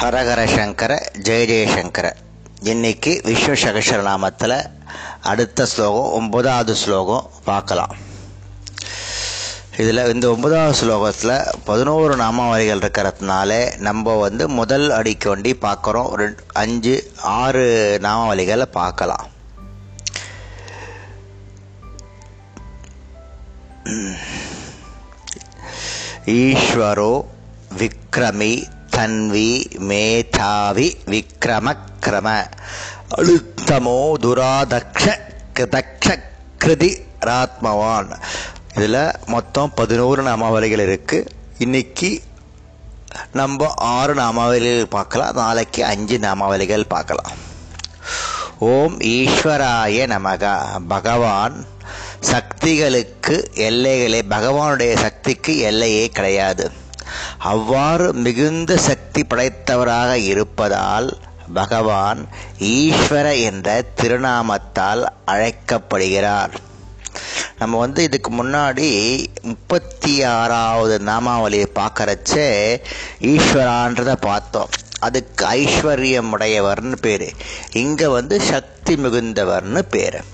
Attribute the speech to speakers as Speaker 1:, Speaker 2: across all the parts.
Speaker 1: ஹரஹர சங்கர ஜெய ஜெயசங்கர இன்னைக்கு விஸ்வ சகசரநாமத்தில் அடுத்த ஸ்லோகம் ஒன்பதாவது ஸ்லோகம் பார்க்கலாம். இதில் இந்த ஒன்பதாவது ஸ்லோகத்தில் பதினோரு நாமாவளிகள் இருக்கிறதுனால நம்ம வந்து முதல் அடிக்கு வண்டி பார்க்குறோம். ரெண்டு அஞ்சு ஆறு நாமாவளிகளை பார்க்கலாம். ஈஸ்வரோ விக்ரமி தன்வி மேதாவி விக்ரமக்ரம. அழுத்தமோ துராதக்ஷ கிருதக்ஷ கிருதி ராத்மவான். இதில் மொத்தம் பதினோரு நாமாவளிகள் இருக்குது இன்னைக்கு நம்ம ஆறு நாமாவளிகள் பார்க்கலாம். நாளைக்கு அஞ்சு நாமாவளிகள் பார்க்கலாம். ஓம் ஈஸ்வராய நமக. பகவான் சக்திகளுக்கு எல்லைகளே பகவானுடைய சக்திக்கு எல்லையே கிடையாது. அவ்வாறு மிகுந்த சக்தி படைத்தவராக இருப்பதால் பகவான் ஈஸ்வர என்ற திருநாமத்தால் அழைக்கப்படுகிறார். நம்ம வந்து இதுக்கு முன்னாடி முப்பத்தி ஆறாவது நாமாவளியை பார்க்கறச்ச ஈஸ்வரான்றதை பார்த்தோம். அதுக்கு ஐஸ்வர்யம் உடையவர்னு பேர். இங்கே வந்து சக்தி மிகுந்தவர்னு பேர்.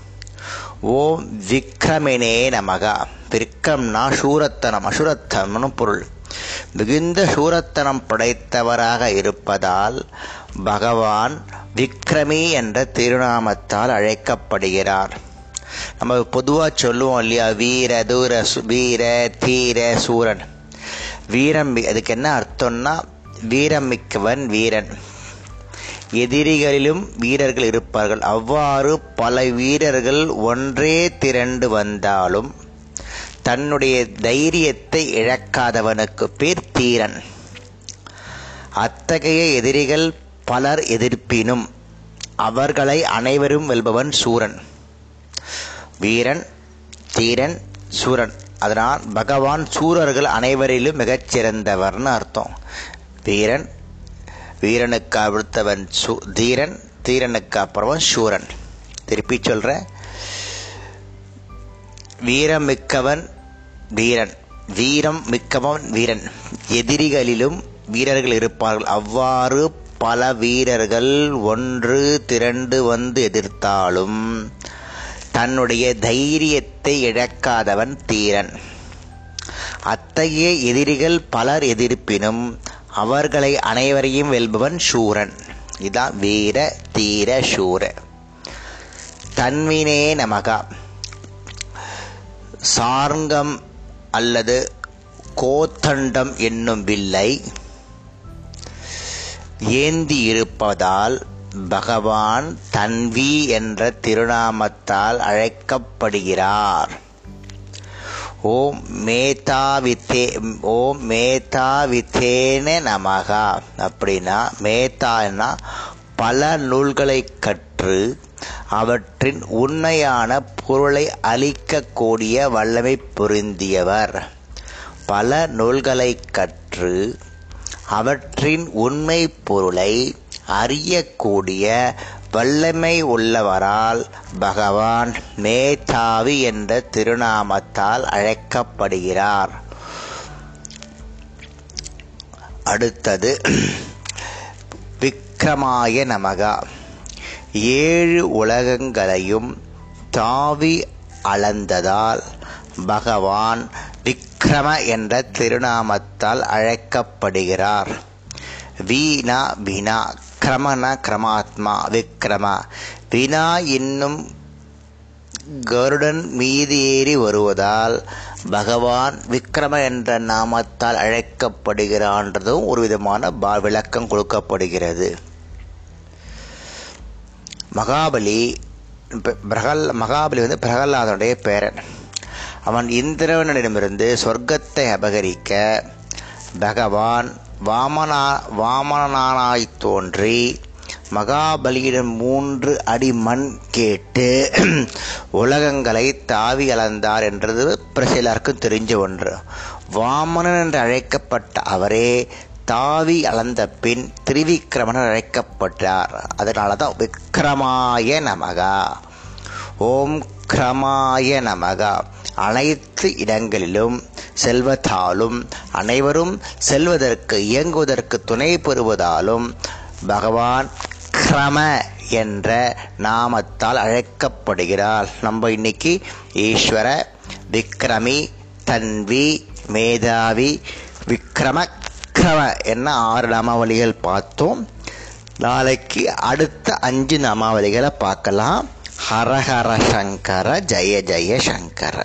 Speaker 1: ஓம் விக்ரமினே நமகா. விக்ரம்னா சூரத்தனம் அசுரத்தனம்னு பொருள். மிகுந்த சூரத்தனம் படைத்தவராக இருப்பதால் பகவான் விக்ரமி என்ற திருநாமத்தால் அழைக்கப்படுகிறார். நம்ம பொதுவாக சொல்லுவோம் இல்லையா? வீர தூர வீர தீர சூரன். வீரம் அதுக்கு என்ன அர்த்தம்னா வீரம் மிக்கவன் வீரன். எதிரிகளிலும் வீரர்கள் இருப்பார்கள். அவ்வாறு பல வீரர்கள் ஒன்றே திரண்டு வந்தாலும் தன்னுடைய தைரியத்தை இழக்காதவனுக்கு பேர் தீரன். அத்தகைய எதிரிகள் பலர் எதிர்ப்பினும் அவர்களை அனைவரும் வெல்பவன் சூரன். வீரன் தீரன் சூரன். அதனால் பகவான் சூரர்கள் அனைவரிலும் மிகச்சிறந்தவர்னு அர்த்தம். வீரன் வீரனுக்கு அடுத்தவன் சு தீரன் தீரனுக்கு அப்புறம் சூரன். திருப்பி சொல்கிறேன் வீரமிக்கவன் வீரன். வீரம் மிக்கவன் வீரன். எதிரிகளிலும் வீரர்கள் இருப்பார்கள். அவ்வாறு பல வீரர்கள் ஒன்று திரண்டு வந்து எதிர்த்தாலும் தன்னுடைய தைரியத்தை இழக்காதவன் தீரன். அத்தகைய எதிரிகள் பலர் எதிர்ப்பினும் அவர்களை அனைவரையும் வெல்பவன் சூரன். இதான் வீர தீர சூர. தன்வினே நமகா. சார்ங்கம் அல்லது கோத்தண்டம் என்னும் வில்லை ஏந்தி இருப்பதால் பகவான் தன்வி என்ற திருநாமத்தால் அழைக்கப்படுகிறார். ஓம் மேதாவித்தே ஓம் மேதாவித்தேன நமகா. அப்படின்னா மேதான்னா பல நூல்களை கற்று அவற்றின் உண்மையான பொருளை அளிக்கக்கூடிய வல்லமை பொருந்தியவர். பல நூல்களை கற்று அவற்றின் உண்மை பொருளை அறியக்கூடிய வல்லமை உள்ளவரால் பகவான் மேதாவி என்ற திருநாமத்தால் அழைக்கப்படுகிறார். அடுத்தது விக்ரமாய நமகா. ஏழு உலகங்களையும் தாவி அளந்ததால் பகவான் விக்ரம என்ற திருநாமத்தால் அழைக்கப்படுகிறார். வீணா வினா கிரமண கிரமாத்மா விக்ரம. வினா என்னும் கருடன் மீது ஏறி வருவதால் பகவான் விக்ரம என்ற நாமத்தால் அழைக்கப்படுகிறான்றதும் ஒரு விதமான விளக்கம் கொடுக்கப்படுகிறது. மகாபலி பிரகல் மகாபலி வந்து பிரகலாதனுடைய பேரன். அவன் இந்திரவனிடமிருந்து சொர்க்கத்தை அபகரிக்க பகவான் வாமனா வாமனானாய் தோன்றி மகாபலியிடம் மூன்று அடி மண் கேட்டு உலகங்களை தாவி அளந்தார் என்றது பிரசிலருக்கும் தெரிஞ்ச ஒன்று. வாமனன் என்று அழைக்கப்பட்ட அவரே தாவி அளந்த பின் திரிவிக்ரமன் அழைக்கப்பட்டார். அதனால தான் விக்ரமாய நமகா. ஓம் கிரமாய நமகா. அனைத்து இடங்களிலும் செல்வதாலும் அனைவரும் செல்வதற்கு இயங்குவதற்கு துணை பெறுவதாலும் பகவான் கிரம என்ற நாமத்தால் அழைக்கப்படுகிறார். நம்ம இன்னைக்கு ஈஸ்வர விக்ரமி தன்வி மேதாவி விக்ரம கிரம என்ன ஆறு நாமாவளிகள் பார்த்தோம். நாளைக்கு அடுத்த அஞ்சு நாமாவளிகளை பார்க்கலாம். ஹரஹர சங்கர ஜெய ஜெய சங்கர.